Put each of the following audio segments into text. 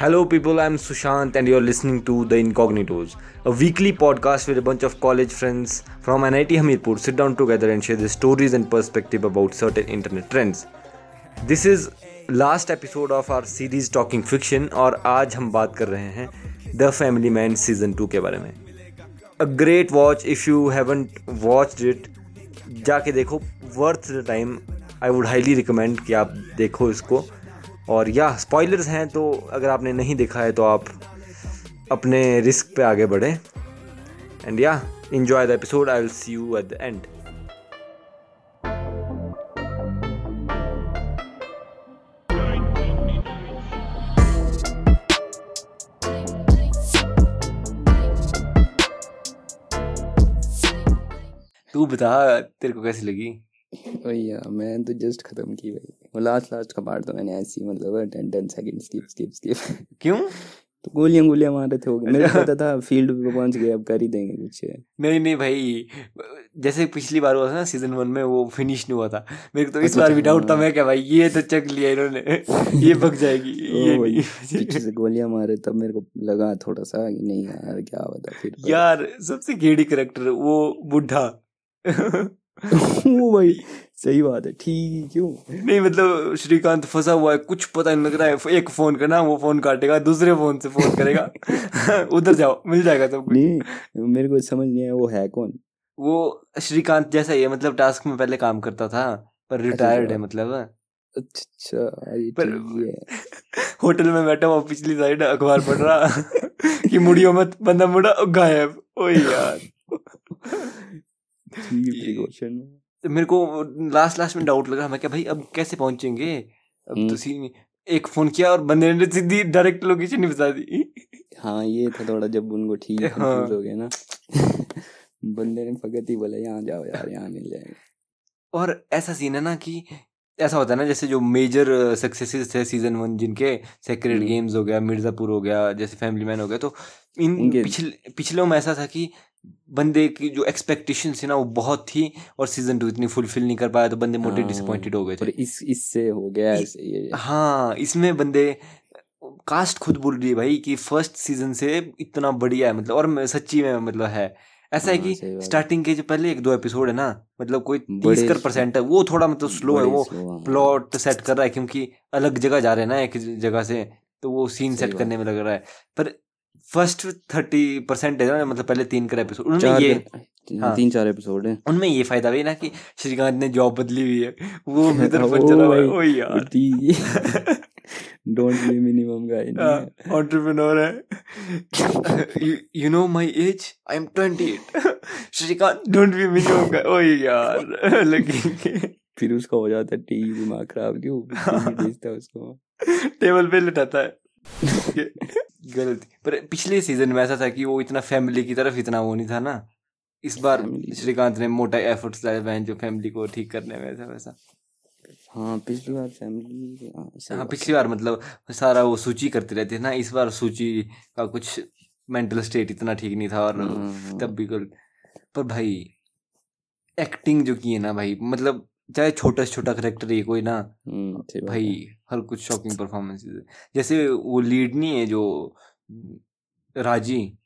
Hello, people. I'm Sushant, and you're listening to The Incognitos, a weekly podcast where a bunch of college friends from NIT Hamirpur sit down together and share their stories and perspective about certain internet trends. This is last episode of our series Talking Fiction, और आज हम बात कर रहे हैं the family man season two के बारे में a great watch if you haven't watched it जाके देखो worth the time I would highly recommend कि आप देखो इसको और या स्पॉयलर्स हैं तो अगर आपने नहीं देखा है तो आप अपने रिस्क पे आगे बढ़ें। And yeah enjoy the episode I will see you at the end तू बता, तेरे को कैसी लगी? भैया मैं तो जस्ट खत्म की भाई। वो लास्ट लास्ट का पार्ट तो मैंने ऐसी मतलब ten ten second skip skip skip क्यों? तो गोलियाँ गोलियाँ मार रहे थे हो गए मेरे को पता था फ़ील्ड पे पहुँच गए अब कर ही देंगे कुछ। नहीं नहीं भाई जैसे पिछली बार हुआ था ना सीज़न वन में वो फिनिश नहीं हुआ था। मेरे को तो इस अच्छा, बार भी अच्छा, डाउट था हाँ। मैं क्या भाई ये तो चक लिया इन्होंने। ये भग जाएगी ये भाई, पीछे से गोलियाँ मारे तब मेरे को लगा थोड़ा सा कि नहीं यार क्या बता फिर यार सबसे गेड़ी करेक्टर वो बुढ़ा भाई सही बात है ठीक क्यों? नहीं मतलब श्रीकांत फंसा हुआ है कुछ पता नहीं लग रहा है एक फ़ोन करना वो फ़ोन काटेगा दूसरे फ़ोन से फ़ोन करेगा। उधर जाओ मिल जाएगा सब कुछ। नहीं मेरे को समझ नहीं आया वो है कौन? वो श्रीकांत जैसा ही है मतलब टास्क में पहले काम करता था पर रिटायर्ड है अच्छा। मतलब। अच्छा अच्छा पर- होटल में बैठा हुआ पिछली साइड अखबार पढ़ रहा कि मुड़ियो मत बंदा मुड़ा गायब ओ यार। तो मेरे को लास्ट लास्ट में डाउट लगा मैं क्या भाई अब कैसे पहुँचेंगे अब तो हम्म। सीन एक फ़ोन किया और बंदे ने सीधी डायरेक्ट लोकेशन ही बता दी हाँ ये था थोड़ा जब उनको ठीक हाँ। हो गए ना बंदे ने फकत ही बोला यहाँ जाओ यार यहाँ मिल जाएगा और ऐसा सीन है ना कि ऐसा होता है ना जैसे जो मेजर सक्सेसेस थे सीज़न वन जिनके सेक्रेट हम्म। गेम्स हो गया मिर्जापुर हो गया जैसे फैमिली मैन हो गया तो इन पिछले पिछले में ऐसा था कि बंदे की जो एक्सपेक्टेशन थी ना वो बहुत थी और सीज़न टू इतनी फुलफिल नहीं कर पाया तो बंदे मोटे हाँ, डिसअपॉइंटेड हो गए थे। इस इससे हो गया इ- ऐसे ये हाँ। इसमें बंदे कास्ट खुद बोल रही है भाई कि फ़र्स्ट सीज़न से इतना बढ़िया है मतलब और सच्ची में मतलब है। ऐसा है हाँ, कि है। स्टार्टिंग के जो पहले एक दो एपिसोड है ना मतलब कोई तीस कर परसेंट है वो थोड़ा मतलब स्लो है वो हाँ। प्लॉट सेट कर रहा है क्योंकि अलग जगह जा रहे हैं ना एक जगह से तो वो सीन सेट करने में लग रहा है। पर फ़र्स्ट थर्टी परसेंट है ना मतलब पहले तीन कर एपिसोड उनमें ये हाँ। तीन चार एपिसोड है। उनमें ये फ़ायदा भी ना कि श्रीकांत ने जॉब बदली हुई है। वो इधर ओ पंचर हुआ है। ओ यार। Don't be minimum guy entrepreneur है। You know my age? I am 28 Shrikant don't be minimum guy ओ यार लगेंगे। फिर उसका हो जाता है टी दिमाग खराब क्यों? है उसको। टेबल पे लटाता है। गलत। पर पिछले सीज़न में ऐसा था कि वो इतना फैमिली की तरफ़ इतना वो नहीं था ना। इस बार श्रीकांत ने मोटा एफर्ट्स डाले हैं जो फैमिली को ठीक करने में ऐसा वैसा। हाँ पिछली बार फैमिली हाँ, हाँ पिछली बार मतलब सारा वो सूची करते रहते है ना इस बार सूची का कुछ मेंटल स्टेट इतना ठीक नहीं था और हाँ, हाँ। तब भी पर भाई एक्टिंग जो की है ना भाई मतलब चाहे छोटा से छोटा करेक्टर है कोई ना हम्म, भाई हर कुछ शॉकिंग परफॉर्मेंसेस है। जैसे वो लीड नहीं है जो राज़ी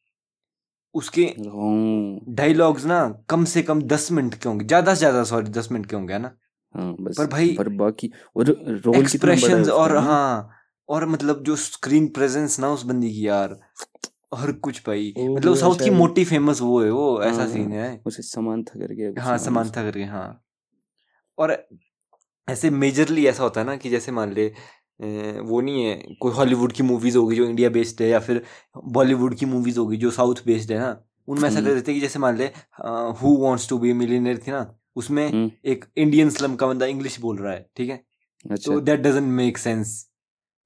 उसके हाँ, डायलॉग्स ना कम से कम दस मिनट के होंगे ज़्यादा से ज़्यादा सॉरी दस मिनट के होंगे है ना? हाँ बस पर भाई- पर बाकी और रोल है एक्सप्रेशंस और हाँ और मतलब जो स्क्रीन प्रेजेंस ना उस बंदी की यार हर कुछ भाई। मतलब साउथ की मोटी फ़ेमस वो है वो हाँ, ऐसा हाँ, सीन है। उसे समानता करके कुछ हाँ समानता करके हाँ। और ऐसे मेजरली ऐसा होता है ना कि जैसे मान ले वो नहीं है कोई हॉलीवुड की मूवीज़ होगी जो इंडिया बेस्ड है या फिर बॉलीवुड की मूवीज़ होगी जो साउथ बेस्ड है ना उनमें ऐसा हम्म। कर देते हैं कि जैसे मान ले who wants to be millionaire थी ना उसमें हम्म, एक इंडियन स्लम का बंदा इंग्लिश बोल रहा है ठीक है? अच्छा। तो दैट डजंट मेक सेंस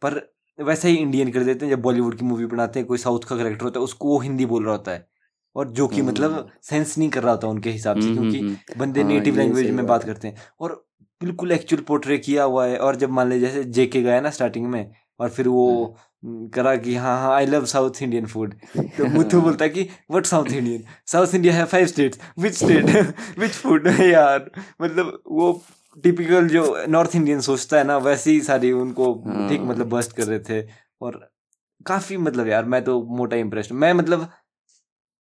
पर वैसे ही इंडियन कर देते हैं जब बॉलीवुड की मूवी बनाते हैं कोई साउथ का करेक्टर होता है उसको वो हिंदी बोल रहा होता है। और जो कि मतलब हम्म। सेंस नहीं कर रहा होता उनके हिसाब से हम्म, क्योंकि हम्म, हम्म, बंदे हाँ, नेटिव लैंग्वेज में बात करते हैं। और बिल्कुल एक्चुअल पोर्ट्रे किया हुआ है और जब मान लीजिए जैसे जेके गया ना स्टार्टिंग में और फिर वो हम्म, करा कि हाँ हाँ I love south Indian food तो मुथु बोलता है कि what south Indian south India है five states which state which food यार मतलब वो टिपिकल जो नॉर्थ इंडियन सोचता है ना वैसे ही सारी उनको ठीक हाँ। मतलब बस्ट कर रहे थे। और काफ़ी मतलब यार मैं तो मोटा इम्प्रेस मैं मतलब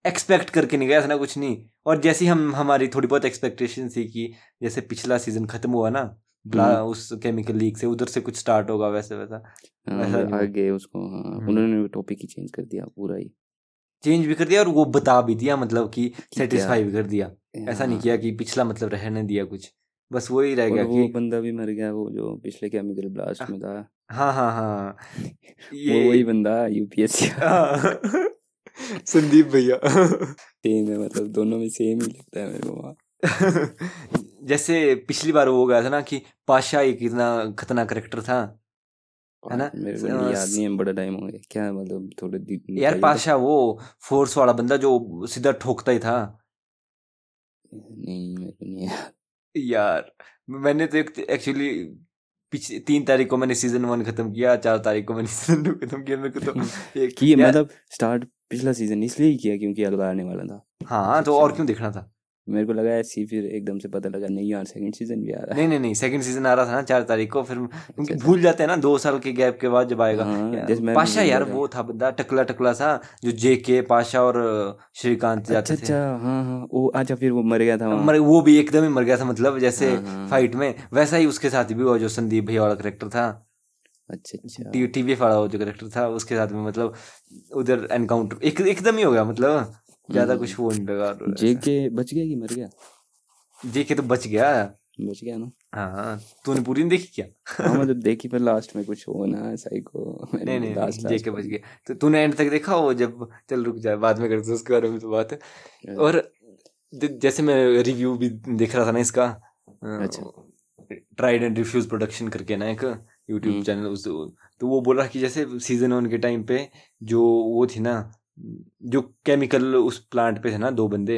एक्सपेक्ट करके नहीं गया था ना कुछ नहीं। और जैसी हम हमारी थोड़ी बहुत एक्सपेक्टेशन थी कि जैसे पिछला सीज़न खत्म हुआ ना हम्म। उस केमिकल लीक से उधर से कुछ स्टार्ट होगा वैसे वैसा। हाँ, वो। आगे उसको हाँ हम्म। उन्होंने टॉपिक ही चेंज कर दिया पूरा ही। चेंज भी कर दिया और वो बता भी दिया मतलब कि सेटिस्फाई भी कर दिया। ऐसा नहीं हाँ, किया कि पिछला मतलब रहने दिया कुछ। बस वही रह गया वो कि बंदा भी मर गया वो जो पिछले केमिकल ब्लास्ट में था। हाँ हाँ हाँ। वो वही बंदा यूपीएससी हाँ। संदीप भैया। सेम है मतलब दोनों में सेम ही लगता है मेरे को वहाँ। जैसे पिछली बार वो गया था ना कि पाशा एक इतना खतरनाक करेक्टर था है ना? मेरे को याद नहीं है बड़ा टाइम हो गया क्या मतलब थोड़े दिन यार पाशा वो फोर्स वाला बंदा जो सीधा ठोकता ही था। तो। नहीं मेरे को नहीं याद। यार मैंने तो एक्चुअली पिछले तीन तारीख को मैंने सीज़न वन खत्म किया चार तारीख को मैंने सीज़न टू खत्म किया मेरे को तो यार- मतलब स्टार्ट पिछला सीज़न इसलिए ही किया क्योंकि अगला आने वाला था। हाँ तो और क्यों देखना था? मेरे को लगा ऐसे ही फिर एकदम से पता लगा नहीं यार सेकंड सीज़न भी आ रहा है। नहीं नहीं नहीं सेकंड सीज़न आ रहा था ना चार तारीख को फिर क्योंकि अच्छा। भूल जाते हैं ना दो साल के गैप के बाद जब आएगा। हाँ, पाशा यार वो था बंदा टकला टकला सा जो जे के पाशा और श्रीकांत अच्छा जाते थे। अच्छा हाँ हाँ वो अच्छा फिर वो मर गया था मर वो भी एकदम ही मर गया था मतलब जैसे हाँ, हाँ, फाइट में वैसा ही उसके साथ भी हुआ जो संदीप भैया वाला करेक्टर था। अच्छा अच्छा। टी टीवी वाला वो जो करेक्टर था उसके साथ में मतलब उधर एनकाउंटर एक एकदम ही हो गया मतलब। ज़्यादा हम्म। कुछ वो नहीं लगा और जे के बच गया कि मर गया? जे के तो बच गया। बच गया ना। हाँ हाँ। तूने पूरी नहीं देखी क्या? हाँ मतलब देखी पर लास्ट में कुछ हो ना साइको नहीं नहीं नहीं जे के बच गया। तो तूने एंड तक देखा वो जब चल रुक जाए बाद में करते उसके बारे में तो बात। है और जैसे मैं रिव्यू भी देख रहा था ना इसका अच्छा। ट्राइड एंड रिफ्यूज प्रोडक्शन करके ना एक यूट्यूब हम्म। चैनल उस तो वो बोल रहा कि जैसे सीज़न वन के टाइम पे जो वो थी ना जो केमिकल उस प्लांट पे थे ना दो बंदे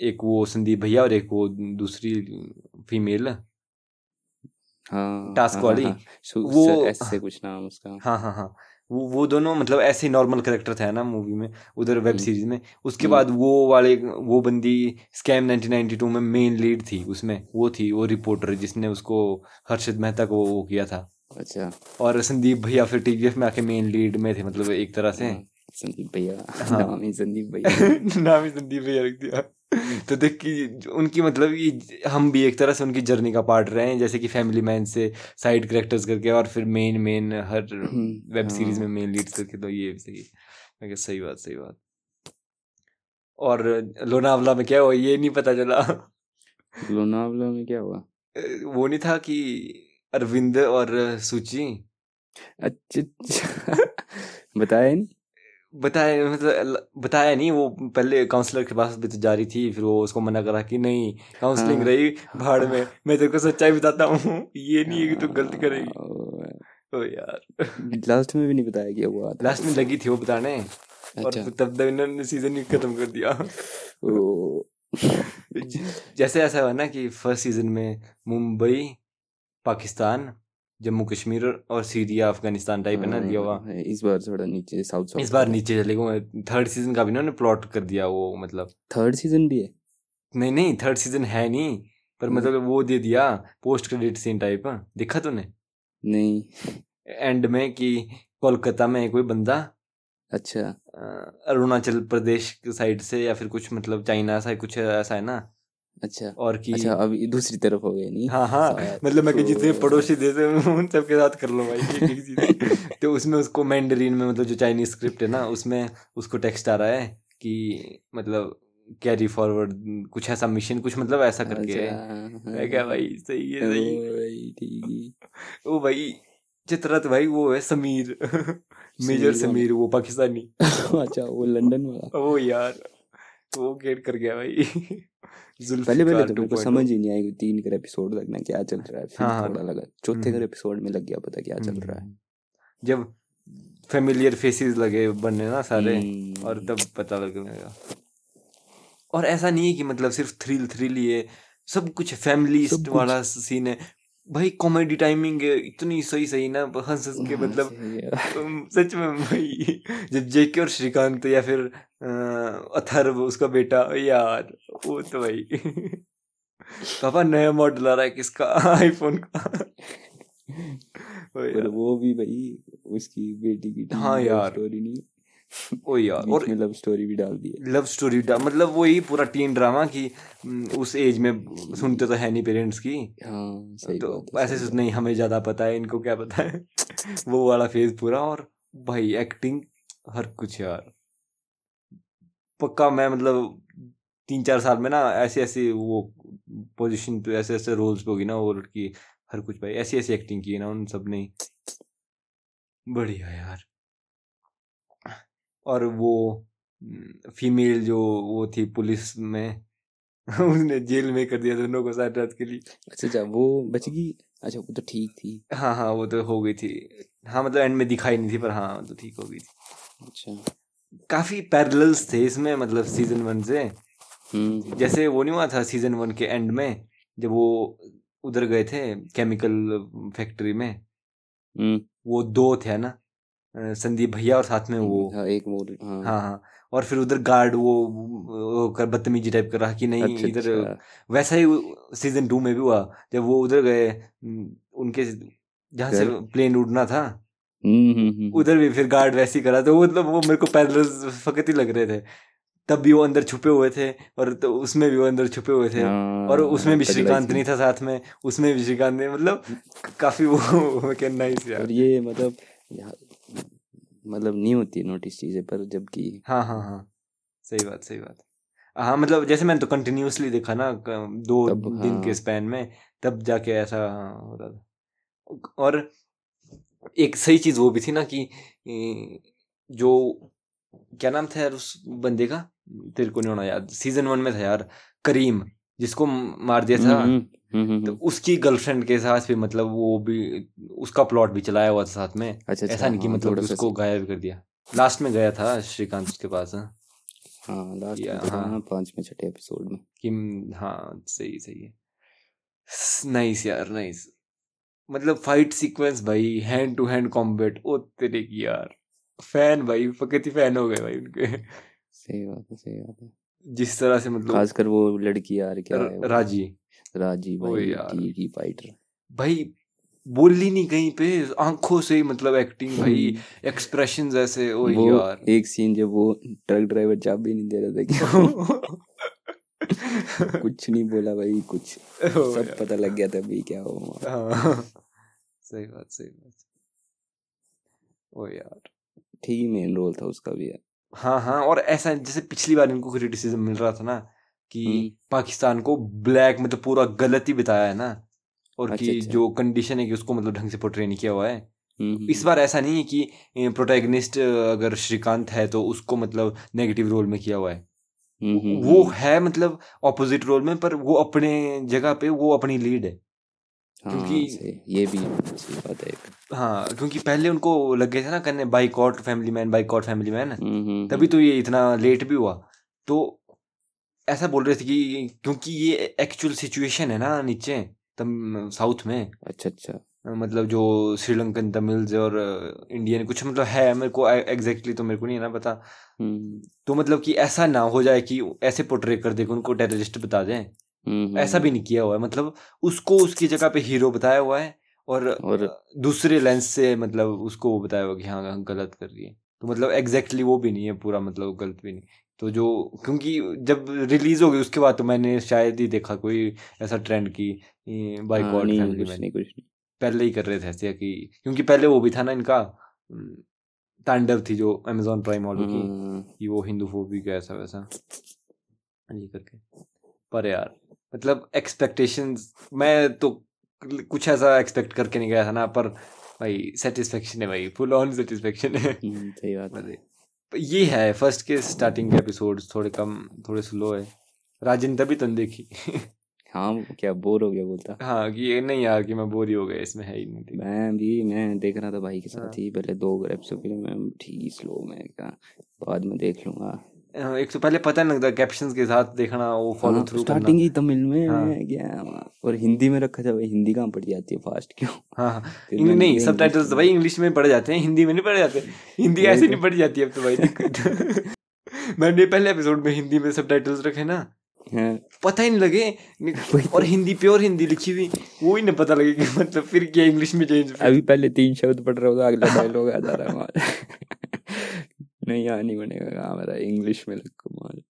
एक वो संदीप भैया और एक वो दूसरी फीमेल हाँ टास्क हाँ, वाली, हाँ, हाँ, वो- ऐसे कुछ नाम उसका। हाँ हाँ हाँ। वो वो दोनों मतलब ऐसे नॉर्मल करेक्टर थे ना मूवी में उधर वेब हम्म। सीरीज़ में। उसके हम्म। बाद वो वाले वो बंदी स्कैम 1992 में मेन लीड थी उसमें। वो थी वो रिपोर्टर जिसने उसको हर्षद मेहता को वो किया था। अच्छा। और संदीप भैया फिर टीवीएफ में आके मेन लीड में थे मतलब एक तरह से। हाँ, संदीप भैया। हाँ। नाम ही संदीप भैया। नाम ही संदीप भैया रख दिया। तो देख कि उनकी मतलब ये हम भी एक तरह से उनकी जर्नी का पार्ट रहे हैं जैसे कि फैमिली मैन से साइड करेक्टर्स करके और फिर मेन मेन हर हम्म, वेब सीरीज़ में हाँ। मेन लीड करके तो ये सही मैं सही बात सही बात। और लोनावला में क्या हुआ ये नहीं पता चला। लोनावला में क्या हुआ? वो नहीं था कि अरविंद और सूची? अच्छा अच्छा। बताया नहीं? बताया मतलब बताया नहीं वो पहले काउंसलर के पास भी तो जा रही थी फिर वो उसको मना करा कि नहीं काउंसलिंग हाँ, रही भाड़ में। मैं तेरे को सच्चाई बताता हूँ ये नहीं है कि तू गलती करेगी। हाँ, ओ यार। लास्ट में भी नहीं बताया गया था लास्ट में लगी थी वो बताने और अच्छा। तब तक इन्होंने सीज़न ही खत्म कर दिया। जैसे ऐसा हुआ ना कि फ़र्स्ट सीज़न में मुंबई पाकिस्तान जम्मू कश्मीर और सीरिया अफ़गानिस्तान टाइप है ना दिया हुआ। हाँ, इस बार थोड़ा नीचे साउथ साउथ इस बार नीचे चले गए थर्ड सीज़न का भी इन्होंने प्लॉट कर दिया वो मतलब। थर्ड सीज़न भी है? नहीं नहीं थर्ड सीज़न है नहीं पर हम्म। मतलब वो दे दिया पोस्ट क्रेडिट सीन टाइप देखा तूने? नहीं। एंड में कि कोलकाता में कोई बंदा अच्छा। अरुणाचल प्रदेश की साइड से या फिर कुछ मतलब चाइना सा कुछ ऐसा है ना अच्छा। और की अच्छा अब दूसरी तरफ़ हो गए नहीं? हाँ हाँ। मतलब मैं जितने तो- पड़ोसी देश हैं उन सबके साथ कर लो भाई। तो उसमें उसको मैंडरीन में मतलब जो चाइनीज़ स्क्रिप्ट है ना उसमें उसको टेक्स्ट आ रहा है कि मतलब कैरी फॉरवर्ड कुछ ऐसा मिशन कुछ मतलब ऐसा करके है। अच्छा, मैं क्या भाई सही है सही। भाई ठीक ही। ओ भाई चित्रत भाई वो है समीर। मेजर समीर वो पाकिस्तानी। अच्छा वो लंदन वाला। ओ यार। वो गेट कर गया भाई। पहले पहले तो मेरे को समझ ही नहीं आई तीन कर एपिसोड लगना क्या चल रहा है। फिर हाँ, हाँ। थोड़ा लगा चौथे कर हम्म। एपिसोड में लग गया पता क्या चल रहा है। हम्म। जब फेमिलियर फेसेस लगे बनने ना सारे हम्म, और तब पता लगेगा। और ऐसा नहीं है कि मतलब सिर्फ़ थ्रिल थ्रिल ही है। सब कुछ फैमिली वाला सीन है। भाई कॉमेडी टाइमिंग है इतनी सही सही ना हंस हंस के हाँ, मतलब है। सच में भाई जब जेके और श्रीकांत या फिर अथर्व उसका बेटा यार वो तो भाई। पापा नया मॉडल आ रहा है किसका? आईफोन का। यार। वो भी भाई उसकी बेटी की हाँ यार। स्टोरी नहीं। ओ यार और लव स्टोरी भी डाल दी है लव स्टोरी मतलब वही पूरा टीन ड्रामा की उस एज में सुनते तो है नहीं पेरेंट्स की। हाँ सही तो बात ऐसे सही नहीं हमें ज़्यादा पता है इनको क्या पता है। वो वाला फ़ेज़ पूरा और भाई एक्टिंग हर कुछ यार। पक्का मैं मतलब तीन चार साल में ना ऐसे ऐसे वो पोजीशन पे ऐसे ऐसे रोल्स पे होगी ना वो लड़की हर कुछ भाई ऐसी ऐसी एक्टिंग की है ना उन सबने। बढ़िया यार। और वो फीमेल जो वो थी पुलिस में उसने जेल में कर दिया दोनों को साथ रात के लिए। अच्छा अच्छा वो बच गई अच्छा वो तो ठीक थी। हाँ हाँ वो तो हो गई थी। हाँ मतलब एंड में दिखाई नहीं थी पर हाँ तो ठीक हो गई थी। अच्छा। काफ़ी पैरेलल्स थे इसमें मतलब सीज़न वन से। हम्म। जैसे वो नहीं हुआ था सीज़न वन के एंड में जब वो उधर गए थे केमिकल फैक्ट्री में हम्म। वो दो थे ना? संदीप भैया और साथ में वो। हाँ एक वो हाँ। हाँ हाँ। और फिर उधर गार्ड वो, वो कर बदतमीजी टाइप कर रहा कि नहीं अच्छा इधर अच्छा। वैसा ही सीज़न टू में भी हुआ जब वो उधर गए उनके जहाँ से प्लेन उड़ना था। हम्म हम्म हम्म उधर भी फिर गार्ड वैसे ही करा तो मतलब वो मेरे को पैदल फकत ही लग रहे थे। तब भी वो अंदर छुपे हुए थे और तो उसमें भी वो अंदर छुपे हुए थे। हाँ, और उसमें भी श्रीकांत नहीं था साथ में उसमें भी श्रीकांत ने मतलब काफ़ी वो क्या नाइस यार। और ये मतलब मतलब नहीं होती नोटिस चीज़ें पर जबकि हाँ हाँ हाँ। सही बात सही बात। हाँ मतलब जैसे मैंने तो कंटिन्यूसली देखा ना दो तब, दिन के हाँ। स्पैन में तब जाके ऐसा हाँ, हो रहा था। और एक सही चीज़ वो भी थी ना कि जो क्या नाम था यार उस बंदे का? तेरे को नहीं होना याद। सीज़न वन में था यार करीम। जिसको मार दिया था। हम्म, हम्म, हम्म, तो। उसकी गर्लफ्रेंड के साथ भी मतलब वो भी उसका प्लॉट भी चलाया हुआ था साथ में। अच्छा ऐसा अच्छा नहीं कि हाँ, मतलब उसको गायब कर दिया। लास्ट में गया था श्रीकांत उसके पास हाँ, हाँ लास्ट में हाँ। ना पाँचवें छठे एपिसोड में। कि हाँ सही सही है। नाइस यार नाइस मतलब फाइट सीक्वेंस भाई हैंड टू हैंड कॉम्बैट ओ तेरे की यार। फ़ैन भाई फकत ही फ़ैन हो गए भाई उनके। सही बात है सही बात है। जिस तरह से मतलब खासकर वो लड़की यार क्या है र-? राज़ी। राज़ी भाई यार। की फाइटर। भाई बोली नहीं कहीं पे आँखों से ही मतलब एक्टिंग भाई एक्सप्रेशंस ऐसे ओ वो यार। एक सीन जब वो ट्रक ड्राइवर चाबी नहीं दे रहा था कुछ नहीं बोला भाई कुछ। सब पता लग गया था भाई क्या हुआ। हाँ। सही बात सही बात। ओ यार। ठीक ही मेन रोल था उसका भी यार। हाँ हाँ और ऐसा जैसे पिछली बार इनको क्रिटिसिज्म मिल रहा था ना कि। पाकिस्तान को ब्लैक में तो पूरा गलत ही बताया है ना और अच्छा, कि अच्छा। जो कंडीशन है कि उसको मतलब ढंग से पोर्ट्रे नहीं किया हुआ है इस बार ऐसा नहीं है कि प्रोटैगनिस्ट अगर श्रीकांत है तो उसको मतलब नेगेटिव रोल में किया हुआ है वो। है मतलब ऑपोजिट रोल में पर वो अपने जगह पे वो अपनी लीड हाँ, क्योंकि- ये भी सही बात है हाँ क्योंकि पहले उनको लग गया था ना करने बाइकआउट फैमिली मैन बाइकआउट फैमिली मैन। हम्म, हम्म, तभी तो ये इतना लेट भी हुआ। तो ऐसा बोल रहे थे कि क्योंकि ये एक्चुअल सिचुएशन है ना नीचे तम साउथ में। अच्छा अच्छा। मतलब जो श्रीलंकन तमिल्स और इंडियन कुछ मतलब है मेरे को एग्जैक्टली तो मेरे को नहीं है ना पता। हम्म, तो मतलब कि ऐसा ना हो जाए कि ऐसे पोर्ट्रे कर दे उनको टेररिस्ट बता दें। हम्म, ऐसा भी नहीं किया हुआ है मतलब उसको उसकी जगह पे हीरो बताया हुआ है और, और- दूसरे लेंस से मतलब उसको वो बताया हुआ कि हाँ हाँ, गलत कर रही है। तो मतलब एग्जैक्टली वो भी नहीं है पूरा मतलब गलत भी नहीं। तो जो क्योंकि जब रिलीज़ हो गई उसके बाद तो मैंने शायद ही देखा कोई ऐसा ट्रेंड की बाइकआउट नहीं फैमिली कुछ नहीं कुछ नहीं। पहले ही कर रहे थे ऐसे कि क्योंकि पहले वो भी था ना इनका हम्म, तांडव थी जो अमेजोन प्राइम वालों की हाँ, कि वो हिंदू फोबिक ऐसा वैसा ये करके। पर यार मतलब एक्सपेक्टेशंस मैं तो कुछ ऐसा एक्सपेक्ट करके नहीं गया था ना पर भाई सेटिस्फेक्शन है भाई फुल ऑन सेटिस्फेक्शन है। हम्म, सही बात है। ये है फ़र्स्ट के स्टार्टिंग के एपिसोड्स थोड़े कम थोड़े स्लो है। राजन तभी तन देखी। हाँ क्या बोर हो गया बोलता? हाँ कि ये नहीं यार कि मैं बोर ही हो गया इसमें है ही नहीं मैं भी मैं देख रहा था भाई के साथ हाँ। साथ ही पहले दो एपिसोड के लिए मैं ठीक स्लो में क्या बाद में देख लूँगा। हाँ, एक तो पहले पता नहीं लगता कैप्शंस के साथ देखना वो फॉलो थ्रू स्टार्टिंग ही तमिल में हाँ। क्या और हिंदी में रखा भाई हिंदी कहाँ पड़ जाती है फास्ट क्यों? हाँ हाँ। नहीं सब टाइटल्स तो। भाई इंग्लिश में पढ़ जाते हैं हिंदी में नहीं पढ़े जाते। हिंदी ऐसे तो। नहीं पढ़ी जाती अब तो भाई। मैंने पहले एपिसोड में हिंदी में सब टाइटल्स रखे ना हाँ। पता ही नहीं लगे और हिंदी प्योर हिंदी लिखी हुई वो ही नहीं पता लगे कि मतलब फिर क्या इंग्लिश में चेंज अभी पहले तीन शब्द पढ़ रहा हूँ तो अगला डायलॉग आ जा रहा है नहीं, यार नहीं बनेगा। मेरा इंग्लिश में लग कमाल।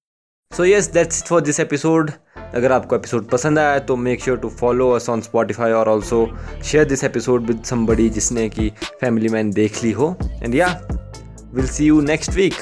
So yes that's for this episode अगर आपको एपिसोड पसंद आया तो make sure to follow us on Spotify और also share this episode with somebody जिसने की फैमिली मैन देख ली हो। And yeah will see you next week